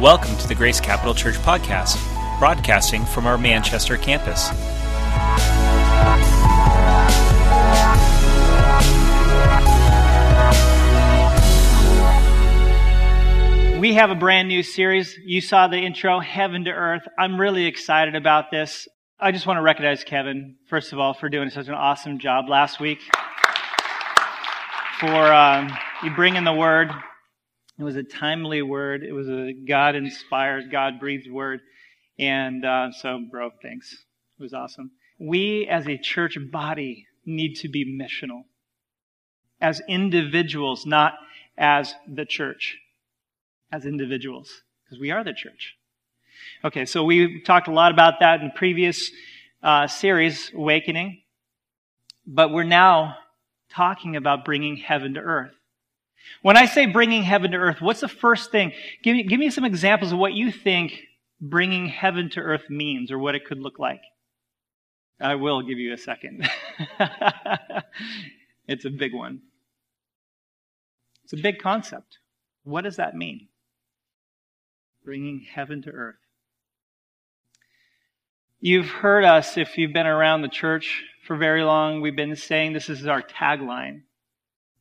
Welcome to the Grace Capital Church podcast, broadcasting from our Manchester campus. We have a brand new series. You saw the intro, Heaven to Earth. I'm really excited about this. I just want to recognize Kevin, first of all, for doing such an awesome job last week. For um, you bringing the word. It was a timely word. It was a God inspired, God breathed word. And uh, so, bro, thanks. It was awesome. We as a church body need to be missional as individuals, not as the church as individuals, because we are the church. Okay, so we talked a lot about that in previous uh, series, Awakening, but we're now talking about bringing heaven to earth. When I say bringing heaven to earth, what's the first thing? Give me, give me some examples of what you think bringing heaven to earth means or what it could look like. I will give you a second. it's a big one. It's a big concept. What does that mean? bringing heaven to earth. You've heard us, if you've been around the church for very long, we've been saying this is our tagline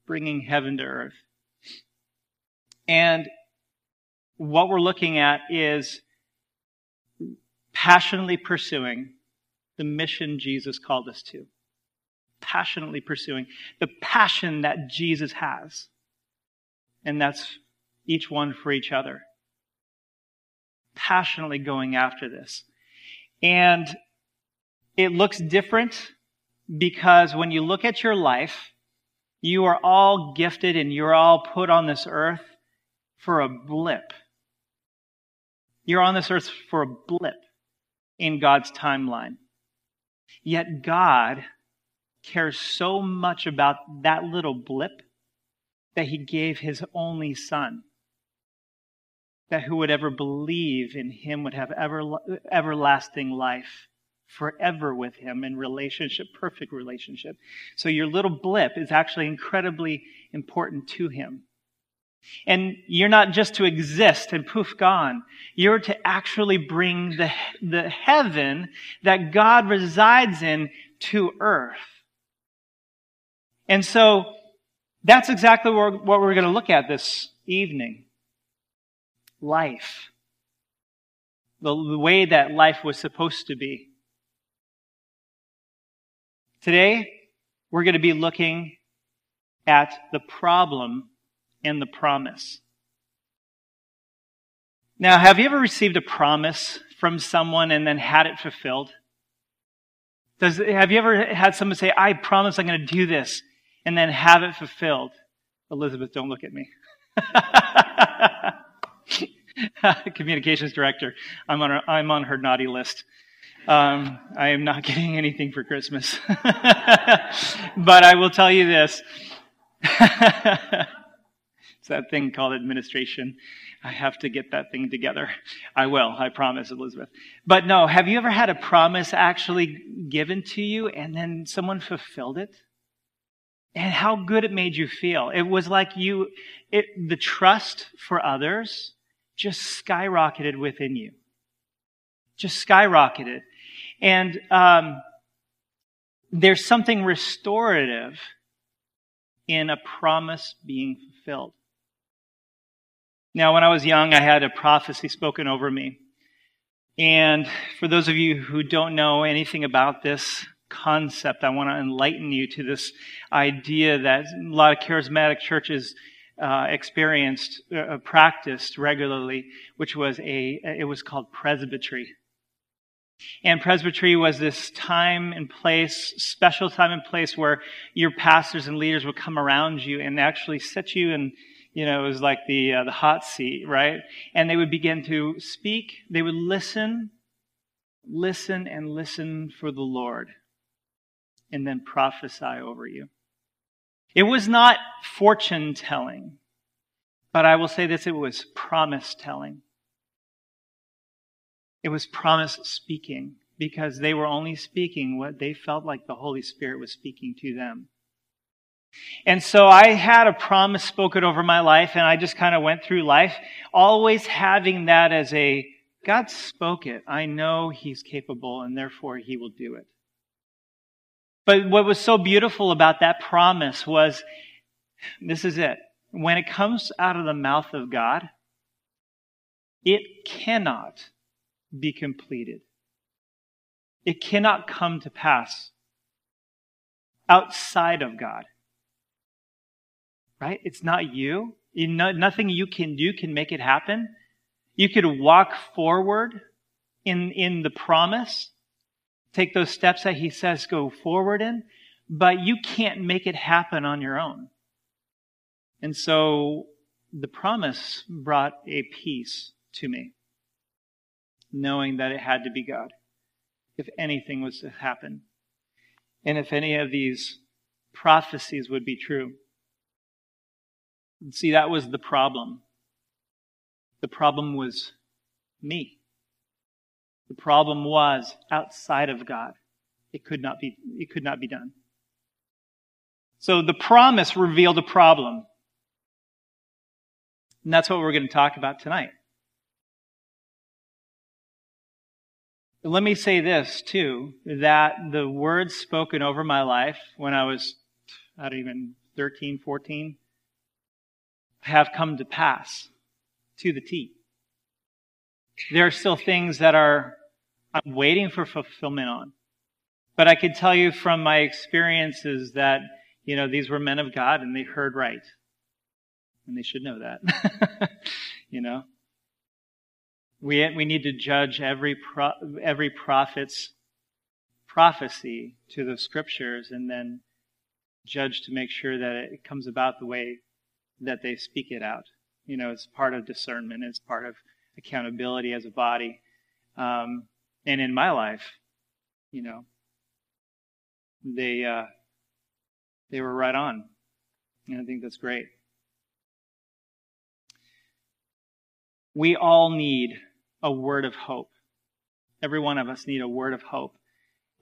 bringing heaven to earth. And what we're looking at is passionately pursuing the mission Jesus called us to. Passionately pursuing the passion that Jesus has. And that's each one for each other passionately going after this. And it looks different because when you look at your life, you are all gifted and you're all put on this earth for a blip. You're on this earth for a blip in God's timeline. Yet God cares so much about that little blip that he gave his only son that who would ever believe in him would have ever, everlasting life forever with him in relationship, perfect relationship. So your little blip is actually incredibly important to him. And you're not just to exist and poof gone. You're to actually bring the, the heaven that God resides in to earth. And so that's exactly what we're going to look at this evening life. The, the way that life was supposed to be. Today, we're going to be looking at the problem and the promise. Now, have you ever received a promise from someone and then had it fulfilled? Does, have you ever had someone say, I promise I'm going to do this, and then have it fulfilled? Elizabeth, don't look at me. communications director. I'm on, her, I'm on her naughty list. Um, I am not getting anything for Christmas. but I will tell you this. That thing called administration. I have to get that thing together. I will, I promise, Elizabeth. But no, have you ever had a promise actually given to you and then someone fulfilled it? And how good it made you feel. It was like you, it, the trust for others just skyrocketed within you. Just skyrocketed. And um, there's something restorative in a promise being fulfilled. Now, when I was young, I had a prophecy spoken over me. And for those of you who don't know anything about this concept, I want to enlighten you to this idea that a lot of charismatic churches uh, experienced, uh, practiced regularly, which was a, it was called presbytery. And presbytery was this time and place, special time and place where your pastors and leaders would come around you and actually set you in, you know, it was like the, uh, the hot seat, right? And they would begin to speak. They would listen, listen and listen for the Lord and then prophesy over you. It was not fortune telling, but I will say this it was promise telling. It was promise speaking because they were only speaking what they felt like the Holy Spirit was speaking to them. And so I had a promise spoken over my life, and I just kind of went through life, always having that as a God spoke it. I know He's capable, and therefore He will do it. But what was so beautiful about that promise was this is it. When it comes out of the mouth of God, it cannot be completed. It cannot come to pass outside of God. Right? It's not you. you nothing you can do can make it happen. You could walk forward in, in the promise, take those steps that he says go forward in, but you can't make it happen on your own. And so the promise brought a peace to me, knowing that it had to be God if anything was to happen. And if any of these prophecies would be true. See, that was the problem. The problem was me. The problem was outside of God. It could not be, it could not be done. So the promise revealed a problem. And that's what we're going to talk about tonight. Let me say this too, that the words spoken over my life when I was, I don't even, 13, 14, have come to pass to the T. There are still things that are, I'm waiting for fulfillment on. But I can tell you from my experiences that, you know, these were men of God and they heard right. And they should know that. you know? We, we need to judge every, pro, every prophet's prophecy to the scriptures and then judge to make sure that it comes about the way that they speak it out. You know, it's part of discernment, it's part of accountability as a body. Um, and in my life, you know, they, uh, they were right on. And I think that's great. We all need a word of hope. Every one of us need a word of hope,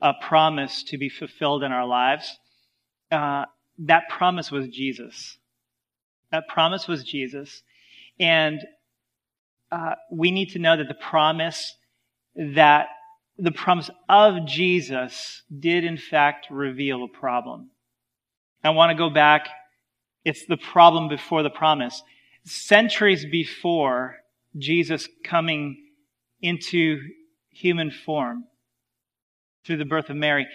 a promise to be fulfilled in our lives. Uh, that promise was Jesus. That promise was Jesus. And uh, we need to know that the promise that the promise of Jesus did in fact reveal a problem. I want to go back. It's the problem before the promise. Centuries before Jesus coming into human form through the birth of Mary.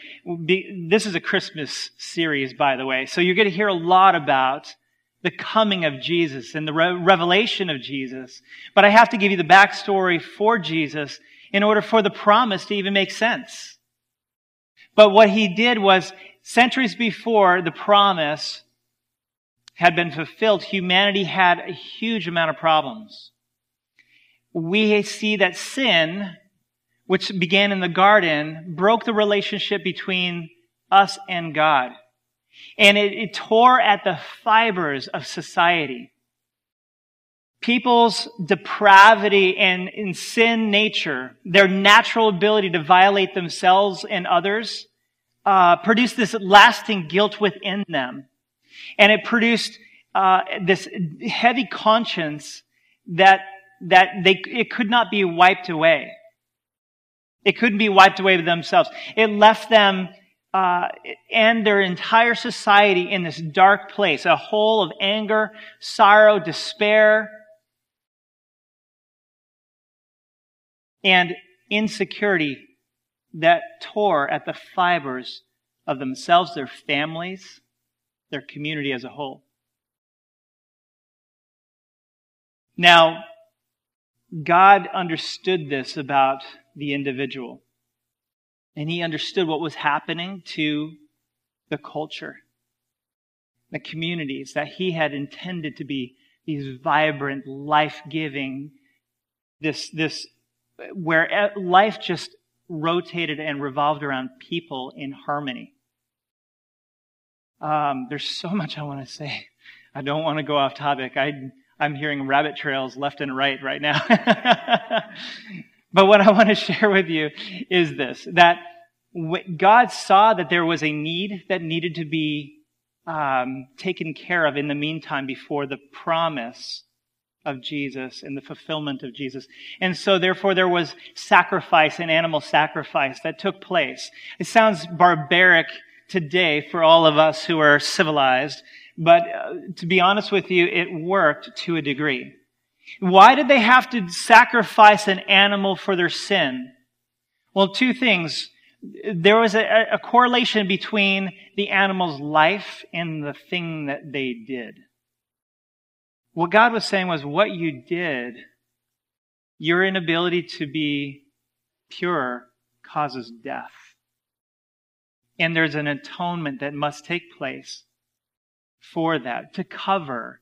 This is a Christmas series, by the way. So you're going to hear a lot about the coming of Jesus and the re- revelation of Jesus. But I have to give you the backstory for Jesus in order for the promise to even make sense. But what he did was centuries before the promise had been fulfilled, humanity had a huge amount of problems we see that sin, which began in the garden, broke the relationship between us and God. And it, it tore at the fibers of society. People's depravity and in sin nature, their natural ability to violate themselves and others, uh, produced this lasting guilt within them. And it produced uh, this heavy conscience that that they, it could not be wiped away. It couldn't be wiped away with themselves. It left them uh, and their entire society in this dark place, a hole of anger, sorrow, despair, and insecurity that tore at the fibers of themselves, their families, their community as a whole. Now, God understood this about the individual. And he understood what was happening to the culture, the communities that he had intended to be these vibrant, life-giving, this, this, where life just rotated and revolved around people in harmony. Um, there's so much I want to say. I don't want to go off topic. I I'm hearing rabbit trails left and right right now. but what I want to share with you is this, that God saw that there was a need that needed to be um, taken care of in the meantime before the promise of Jesus and the fulfillment of Jesus. And so therefore there was sacrifice and animal sacrifice that took place. It sounds barbaric today for all of us who are civilized, but uh, to be honest with you, it worked to a degree. Why did they have to sacrifice an animal for their sin? Well, two things. There was a, a correlation between the animal's life and the thing that they did. What God was saying was what you did, your inability to be pure causes death. And there's an atonement that must take place for that, to cover.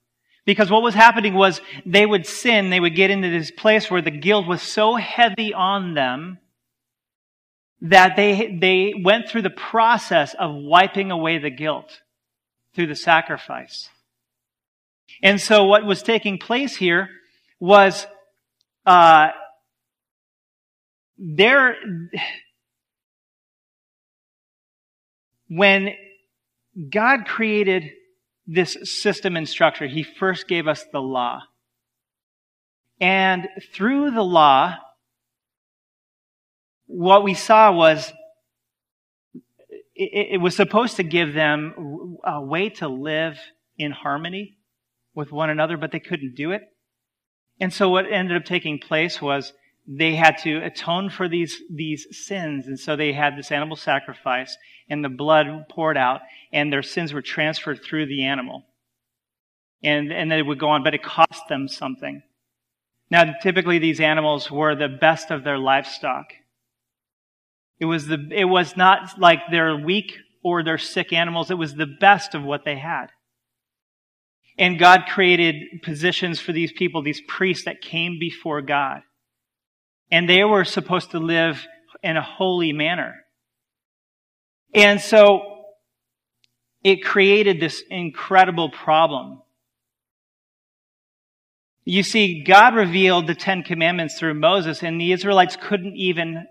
Because what was happening was they would sin, they would get into this place where the guilt was so heavy on them that they, they went through the process of wiping away the guilt through the sacrifice. And so what was taking place here was uh, there when God created this system and structure, He first gave us the law. And through the law, what we saw was it, it was supposed to give them a way to live in harmony with one another, but they couldn't do it. And so what ended up taking place was they had to atone for these, these sins. And so they had this animal sacrifice and the blood poured out and their sins were transferred through the animal. And, and they would go on, but it cost them something. Now, typically these animals were the best of their livestock. It was the, it was not like their weak or their sick animals. It was the best of what they had. And God created positions for these people, these priests that came before God. And they were supposed to live in a holy manner. And so it created this incredible problem. You see, God revealed the Ten Commandments through Moses, and the Israelites couldn't even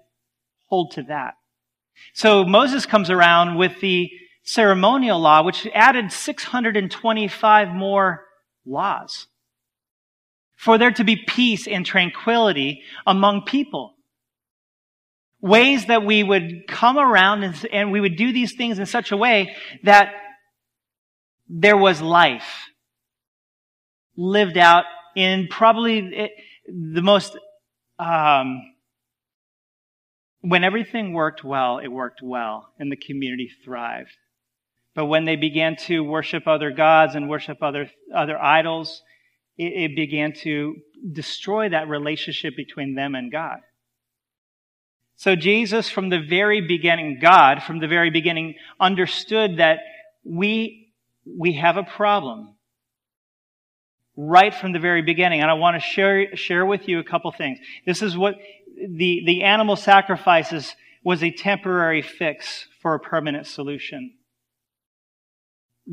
hold to that. So Moses comes around with the ceremonial law, which added 625 more laws for there to be peace and tranquility among people. Ways that we would come around and, and, we would do these things in such a way that there was life lived out in probably the most, um, when everything worked well, it worked well and the community thrived. But when they began to worship other gods and worship other, other idols, it, it began to destroy that relationship between them and God. So Jesus, from the very beginning, God, from the very beginning, understood that we, we have a problem right from the very beginning. And I want to share, share with you a couple things. This is what the, the animal sacrifices was a temporary fix for a permanent solution.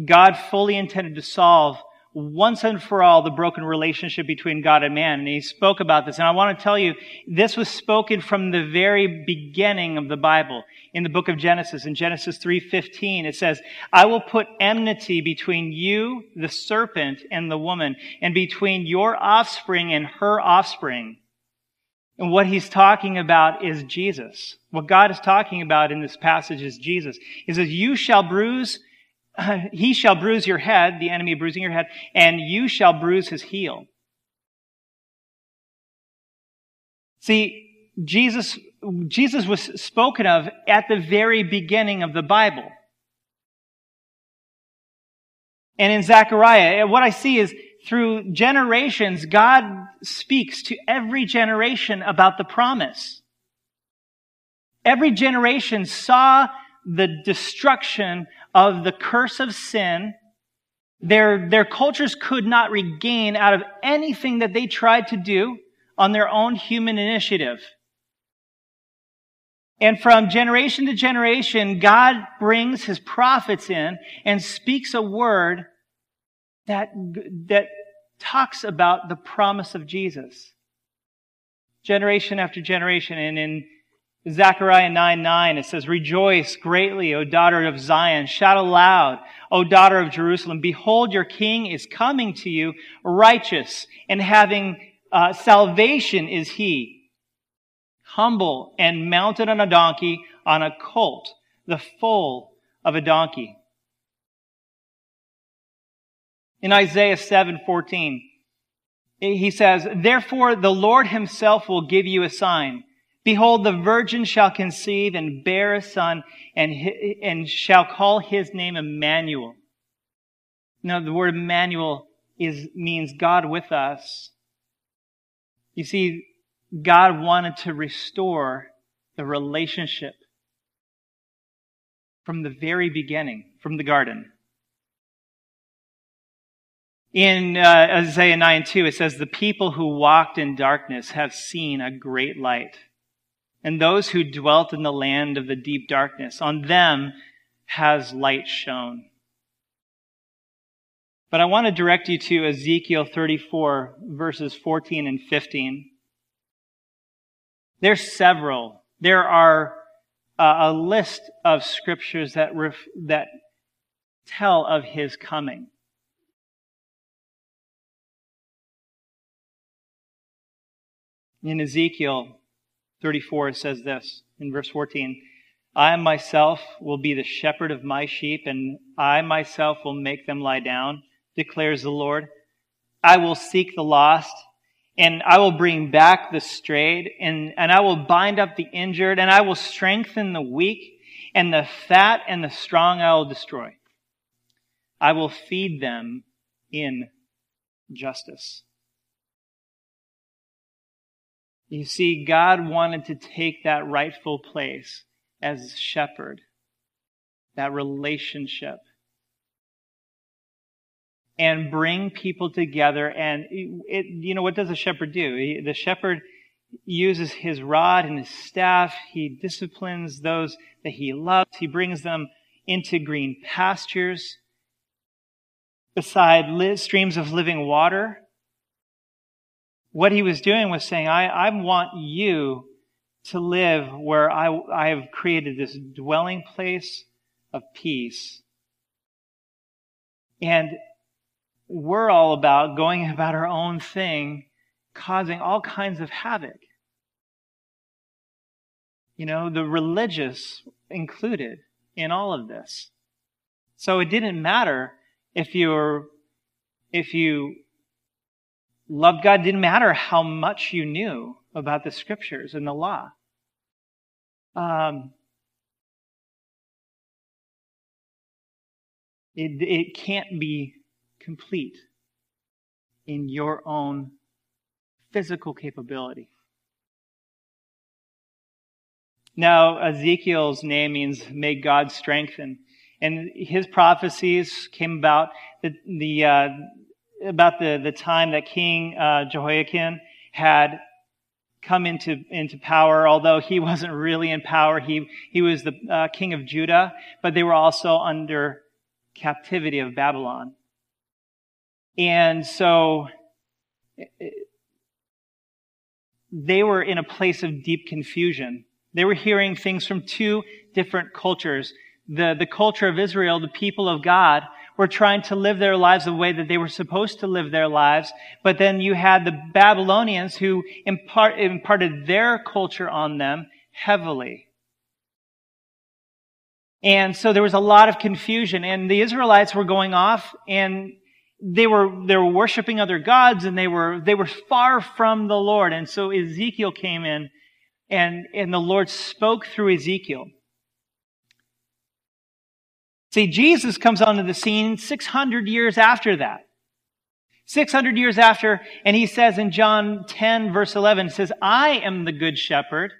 God fully intended to solve once and for all the broken relationship between God and man. And he spoke about this. And I want to tell you, this was spoken from the very beginning of the Bible. In the book of Genesis, in Genesis 3.15, it says, I will put enmity between you, the serpent, and the woman, and between your offspring and her offspring. And what he's talking about is Jesus. What God is talking about in this passage is Jesus. He says, you shall bruise he shall bruise your head, the enemy bruising your head, and you shall bruise his heel. See, Jesus, Jesus was spoken of at the very beginning of the Bible. And in Zechariah, eh, what I see is through generations, God speaks to every generation about the promise. Every generation saw the destruction of the curse of sin. Their, their cultures could not regain out of anything that they tried to do on their own human initiative. And from generation to generation, God brings his prophets in and speaks a word that, that talks about the promise of Jesus. Generation after generation. And in Zechariah 9 9, it says, Rejoice greatly, O daughter of Zion. Shout aloud, O daughter of Jerusalem. Behold, your king is coming to you, righteous, and having uh, salvation is he. Humble and mounted on a donkey, on a colt, the foal of a donkey. In Isaiah 7 14, he says, Therefore the Lord himself will give you a sign. Behold, the virgin shall conceive and bear a son and, and shall call his name Emmanuel. Now, the word Emmanuel is, means God with us. You see, God wanted to restore the relationship from the very beginning, from the garden. In uh, Isaiah 9 2, it says, The people who walked in darkness have seen a great light and those who dwelt in the land of the deep darkness. On them has light shone. But I want to direct you to Ezekiel 34, verses 14 and 15. There's several. There are uh, a list of scriptures that, ref- that tell of his coming. In Ezekiel 34 says this in verse 14 I myself will be the shepherd of my sheep, and I myself will make them lie down, declares the Lord. I will seek the lost, and I will bring back the strayed, and, and I will bind up the injured, and I will strengthen the weak, and the fat and the strong I will destroy. I will feed them in justice. You see, God wanted to take that rightful place as shepherd, that relationship, and bring people together. And it, you know, what does a shepherd do? The shepherd uses his rod and his staff. He disciplines those that he loves. He brings them into green pastures beside streams of living water what he was doing was saying, I, I want you to live where I, I have created this dwelling place of peace. And we're all about going about our own thing, causing all kinds of havoc. You know, the religious included in all of this. So it didn't matter if you were, if you loved God didn't matter how much you knew about the scriptures and the law. Um, it, it can't be complete in your own physical capability. Now, Ezekiel's name means may God strengthen. And his prophecies came about the, the uh, about the, the time that King uh, Jehoiakim had come into, into power, although he wasn't really in power. He, he was the uh, king of Judah, but they were also under captivity of Babylon. And so they were in a place of deep confusion. They were hearing things from two different cultures. The, the culture of Israel, the people of God, were trying to live their lives the way that they were supposed to live their lives. But then you had the Babylonians who impart, imparted their culture on them heavily. And so there was a lot of confusion and the Israelites were going off and they were, they were worshiping other gods and they were, they were far from the Lord. And so Ezekiel came in and, and the Lord spoke through Ezekiel. See, Jesus comes onto the scene 600 years after that. 600 years after, and he says in John 10 verse 11, says, I am the good shepherd.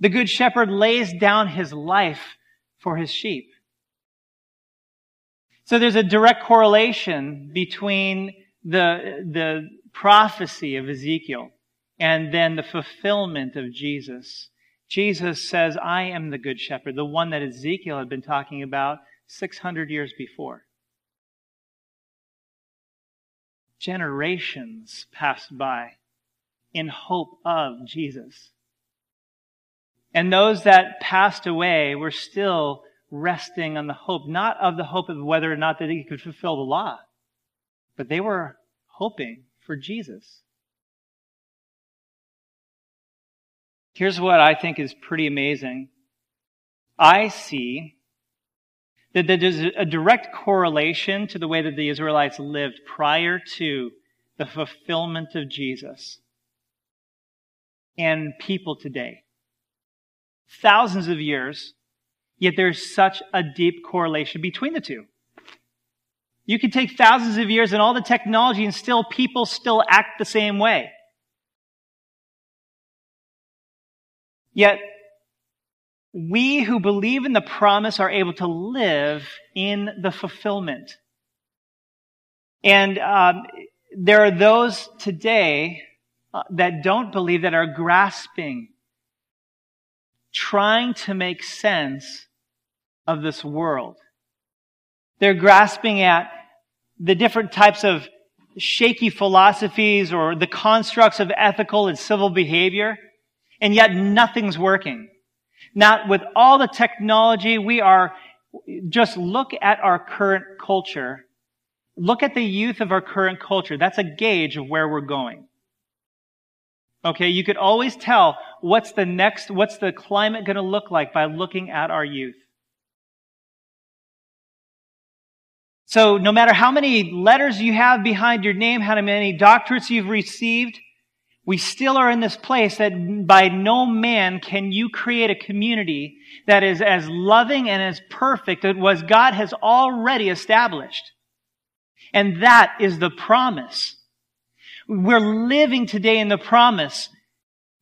The good shepherd lays down his life for his sheep. So there's a direct correlation between the, the prophecy of Ezekiel and then the fulfillment of Jesus. Jesus says, I am the good shepherd, the one that Ezekiel had been talking about 600 years before. Generations passed by in hope of Jesus. And those that passed away were still resting on the hope, not of the hope of whether or not that he could fulfill the law, but they were hoping for Jesus. Here's what I think is pretty amazing. I see that there's a direct correlation to the way that the Israelites lived prior to the fulfillment of Jesus and people today. Thousands of years, yet there's such a deep correlation between the two. You can take thousands of years and all the technology and still people still act the same way. Yet, we who believe in the promise are able to live in the fulfillment. And um, there are those today uh, that don't believe that are grasping, trying to make sense of this world. They're grasping at the different types of shaky philosophies or the constructs of ethical and civil behavior and yet nothing's working. Not with all the technology, we are, just look at our current culture. Look at the youth of our current culture. That's a gauge of where we're going. Okay, you could always tell what's the next, what's the climate going to look like by looking at our youth. So no matter how many letters you have behind your name, how many doctorates you've received, we still are in this place that by no man can you create a community that is as loving and as perfect as God has already established. And that is the promise. We're living today in the promise.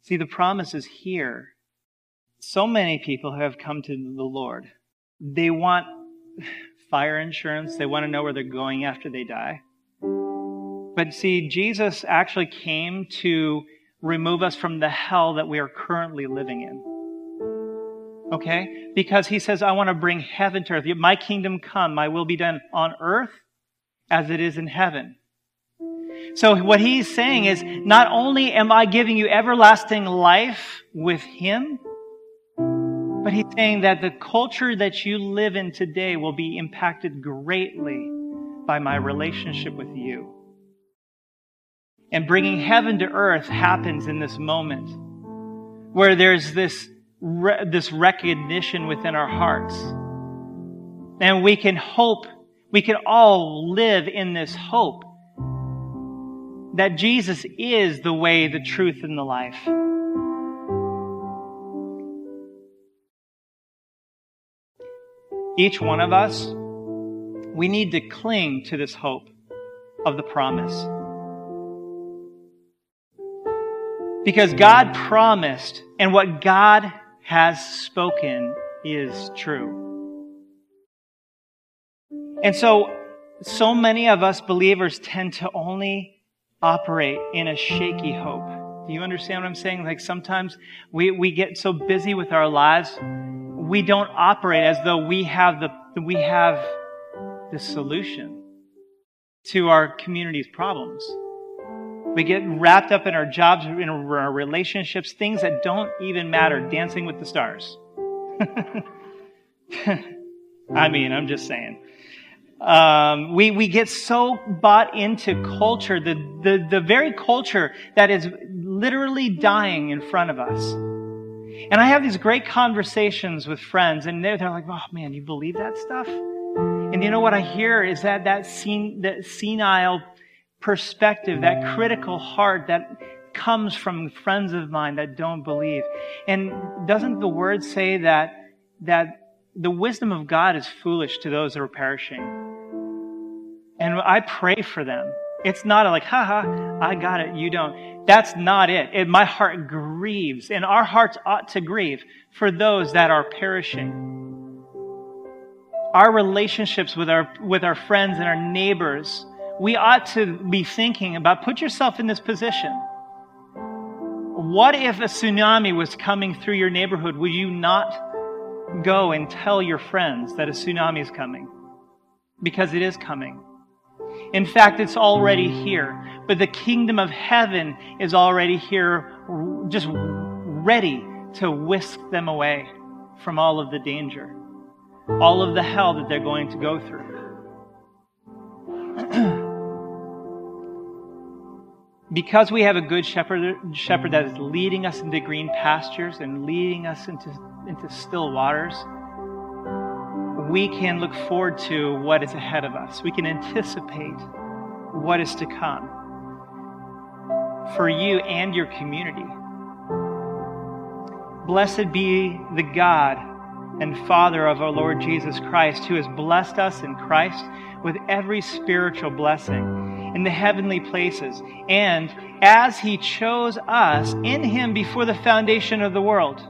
See, the promise is here. So many people have come to the Lord. They want fire insurance. They want to know where they're going after they die. But see, Jesus actually came to remove us from the hell that we are currently living in. Okay? Because he says, I want to bring heaven to earth. My kingdom come, my will be done on earth as it is in heaven. So what he's saying is, not only am I giving you everlasting life with him, but he's saying that the culture that you live in today will be impacted greatly by my relationship with you. And bringing heaven to earth happens in this moment where there's this, re- this recognition within our hearts. And we can hope, we can all live in this hope that Jesus is the way, the truth, and the life. Each one of us, we need to cling to this hope of the promise. Because God promised, and what God has spoken is true. And so, so many of us believers tend to only operate in a shaky hope. Do you understand what I'm saying? Like sometimes we, we get so busy with our lives, we don't operate as though we have the, we have the solution to our community's problems. We get wrapped up in our jobs, in our relationships, things that don't even matter, dancing with the stars. I mean, I'm just saying. Um, we, we get so bought into culture, the, the, the very culture that is literally dying in front of us. And I have these great conversations with friends, and they're, they're like, oh man, you believe that stuff? And you know what I hear is that that, sen- that senile perspective, that critical heart that comes from friends of mine that don't believe. And doesn't the word say that, that the wisdom of God is foolish to those that are perishing? And I pray for them. It's not like, haha, I got it, you don't. That's not it. it. My heart grieves, and our hearts ought to grieve for those that are perishing. Our relationships with our, with our friends and our neighbors we ought to be thinking about put yourself in this position. What if a tsunami was coming through your neighborhood? Would you not go and tell your friends that a tsunami is coming? Because it is coming. In fact, it's already here. But the kingdom of heaven is already here, just ready to whisk them away from all of the danger, all of the hell that they're going to go through. because we have a good shepherd, shepherd that is leading us into green pastures and leading us into, into still waters, we can look forward to what is ahead of us. We can anticipate what is to come for you and your community. Blessed be the God and Father of our Lord Jesus Christ, who has blessed us in Christ with every spiritual blessing in the heavenly places, and as He chose us in Him before the foundation of the world,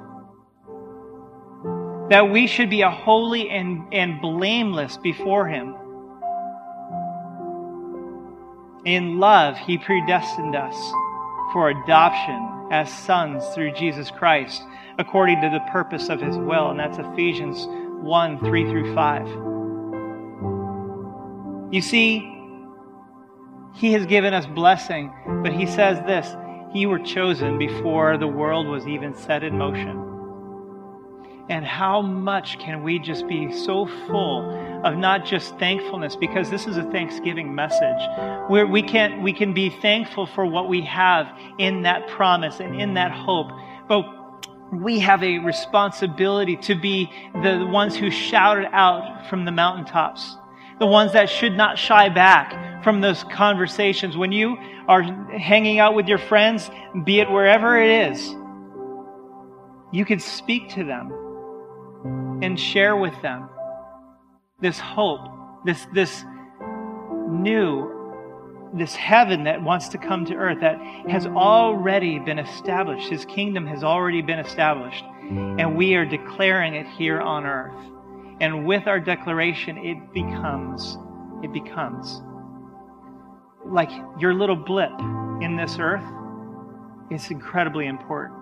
that we should be a holy and, and blameless before Him. In love, He predestined us for adoption as sons through Jesus Christ according to the purpose of his will. And that's Ephesians 1 3 through 5. You see, he has given us blessing, but he says this You were chosen before the world was even set in motion. And how much can we just be so full of not just thankfulness, because this is a Thanksgiving message, where we can, we can be thankful for what we have in that promise and in that hope. But we have a responsibility to be the ones who shouted out from the mountaintops, the ones that should not shy back from those conversations. When you are hanging out with your friends, be it wherever it is, you can speak to them and share with them this hope, this, this new this heaven that wants to come to earth that has already been established. His kingdom has already been established. And we are declaring it here on earth. And with our declaration, it becomes, it becomes like your little blip in this earth is incredibly important.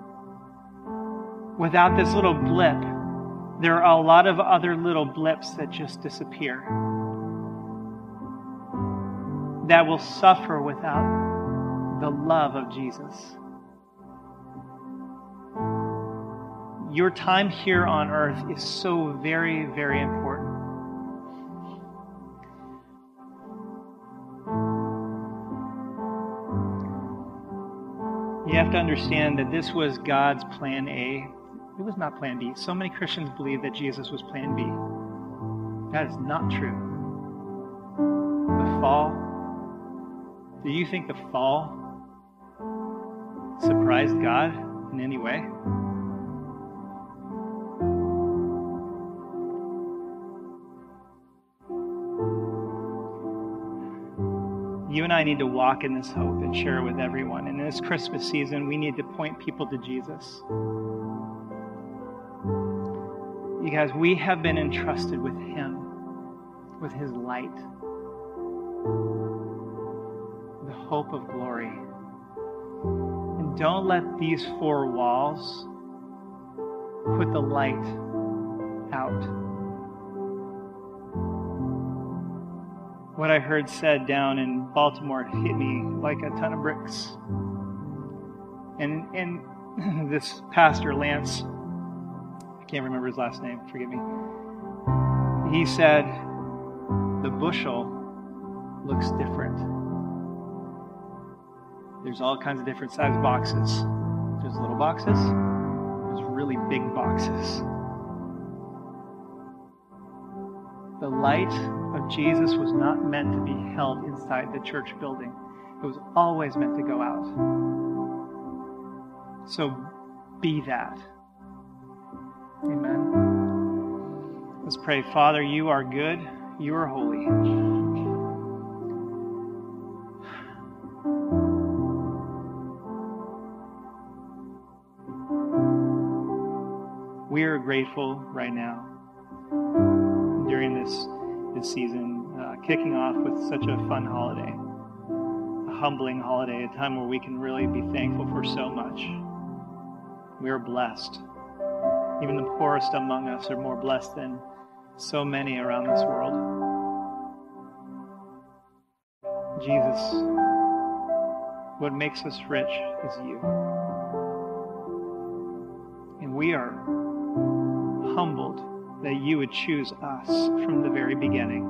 Without this little blip, there are a lot of other little blips that just disappear that will suffer without the love of Jesus. Your time here on earth is so very, very important. You have to understand that this was God's plan A. It was not plan B. So many Christians believe that Jesus was plan B. That is not true. The fall do you think the fall surprised God in any way? And I need to walk in this hope and share it with everyone. And in this Christmas season, we need to point people to Jesus. You guys, we have been entrusted with Him, with His light the hope of glory. And don't let these four walls put the light out. What I heard said down in Baltimore hit me like a ton of bricks. And, and this pastor, Lance, I can't remember his last name, forgive me. He said, The bushel looks different there's all kinds of different size boxes. There's little boxes, there's really big boxes. The light of Jesus was not meant to be held inside the church building, it was always meant to go out. So be that. Amen. Let's pray. Father, you are good, you are holy. we are grateful right now during this this season, uh, kicking off with such a fun holiday, a humbling holiday, a time where we can really be thankful for so much. We are blessed. Even the poorest among us are more blessed than so many around this world. Jesus, what makes us rich is you And we are humbled that you would choose us from the very beginning.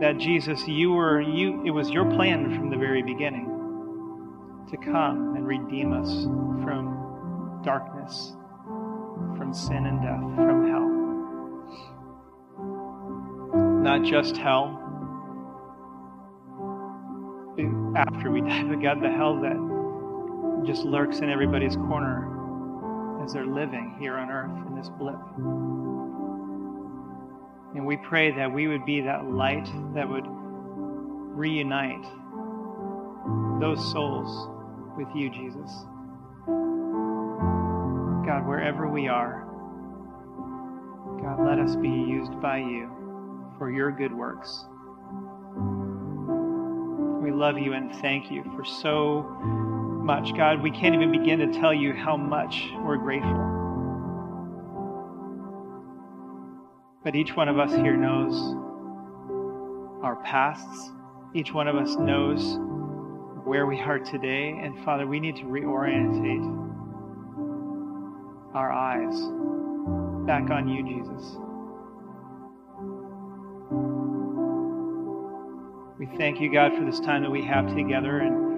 That Jesus, you were you it was your plan from the very beginning to come and redeem us from darkness, from sin and death, from hell. Not just hell after we die, but God, the hell that just lurks in everybody's corner as they're living here on earth in this blip. And we pray that we would be that light that would reunite those souls with you, Jesus. God, wherever we are, God, let us be used by you for your good works. We love you and thank you for so much. God, we can't even begin to tell you how much we're grateful. But each one of us here knows our pasts. Each one of us knows where we are today. And Father, we need to reorientate our eyes back on you, Jesus. We thank you, God, for this time that we have together. And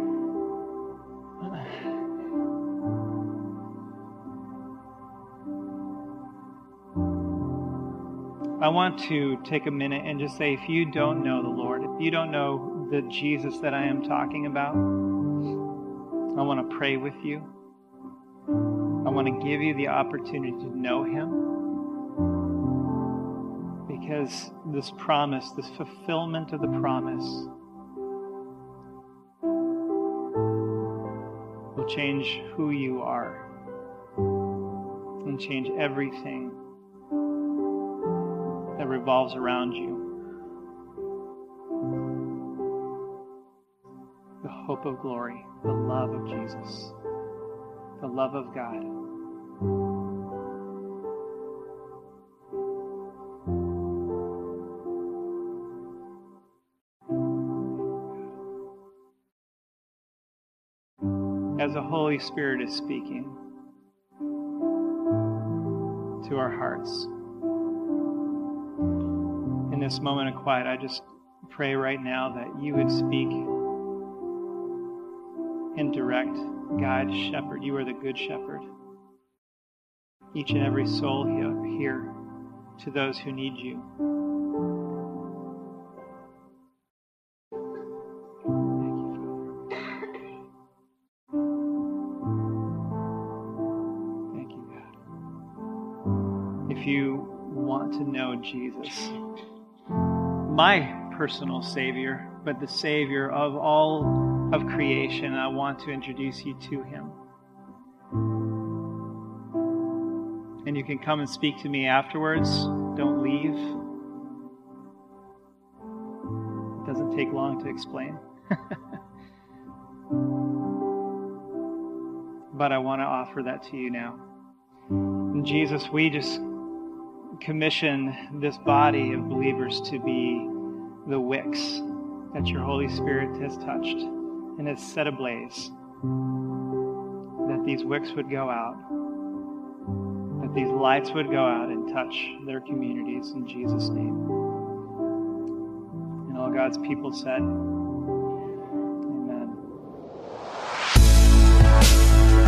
I want to take a minute and just say if you don't know the Lord, if you don't know the Jesus that I am talking about, I want to pray with you. I want to give you the opportunity to know Him. Because this promise, this fulfillment of the promise, will change who you are and change everything that revolves around you. The hope of glory, the love of Jesus, the love of God. As the Holy Spirit is speaking to our hearts this moment of quiet, I just pray right now that you would speak and direct, guide, shepherd. You are the good shepherd. Each and every soul here, here to those who need you. Thank you. Father. Thank you, God. If you want to know Jesus, my personal Savior, but the Savior of all of creation. I want to introduce you to Him. And you can come and speak to me afterwards. Don't leave. It doesn't take long to explain. but I want to offer that to you now. And Jesus, we just commission this body of believers to be the wicks that your Holy Spirit has touched and has set ablaze. That these wicks would go out, that these lights would go out and touch their communities in Jesus' name. And all God's people said,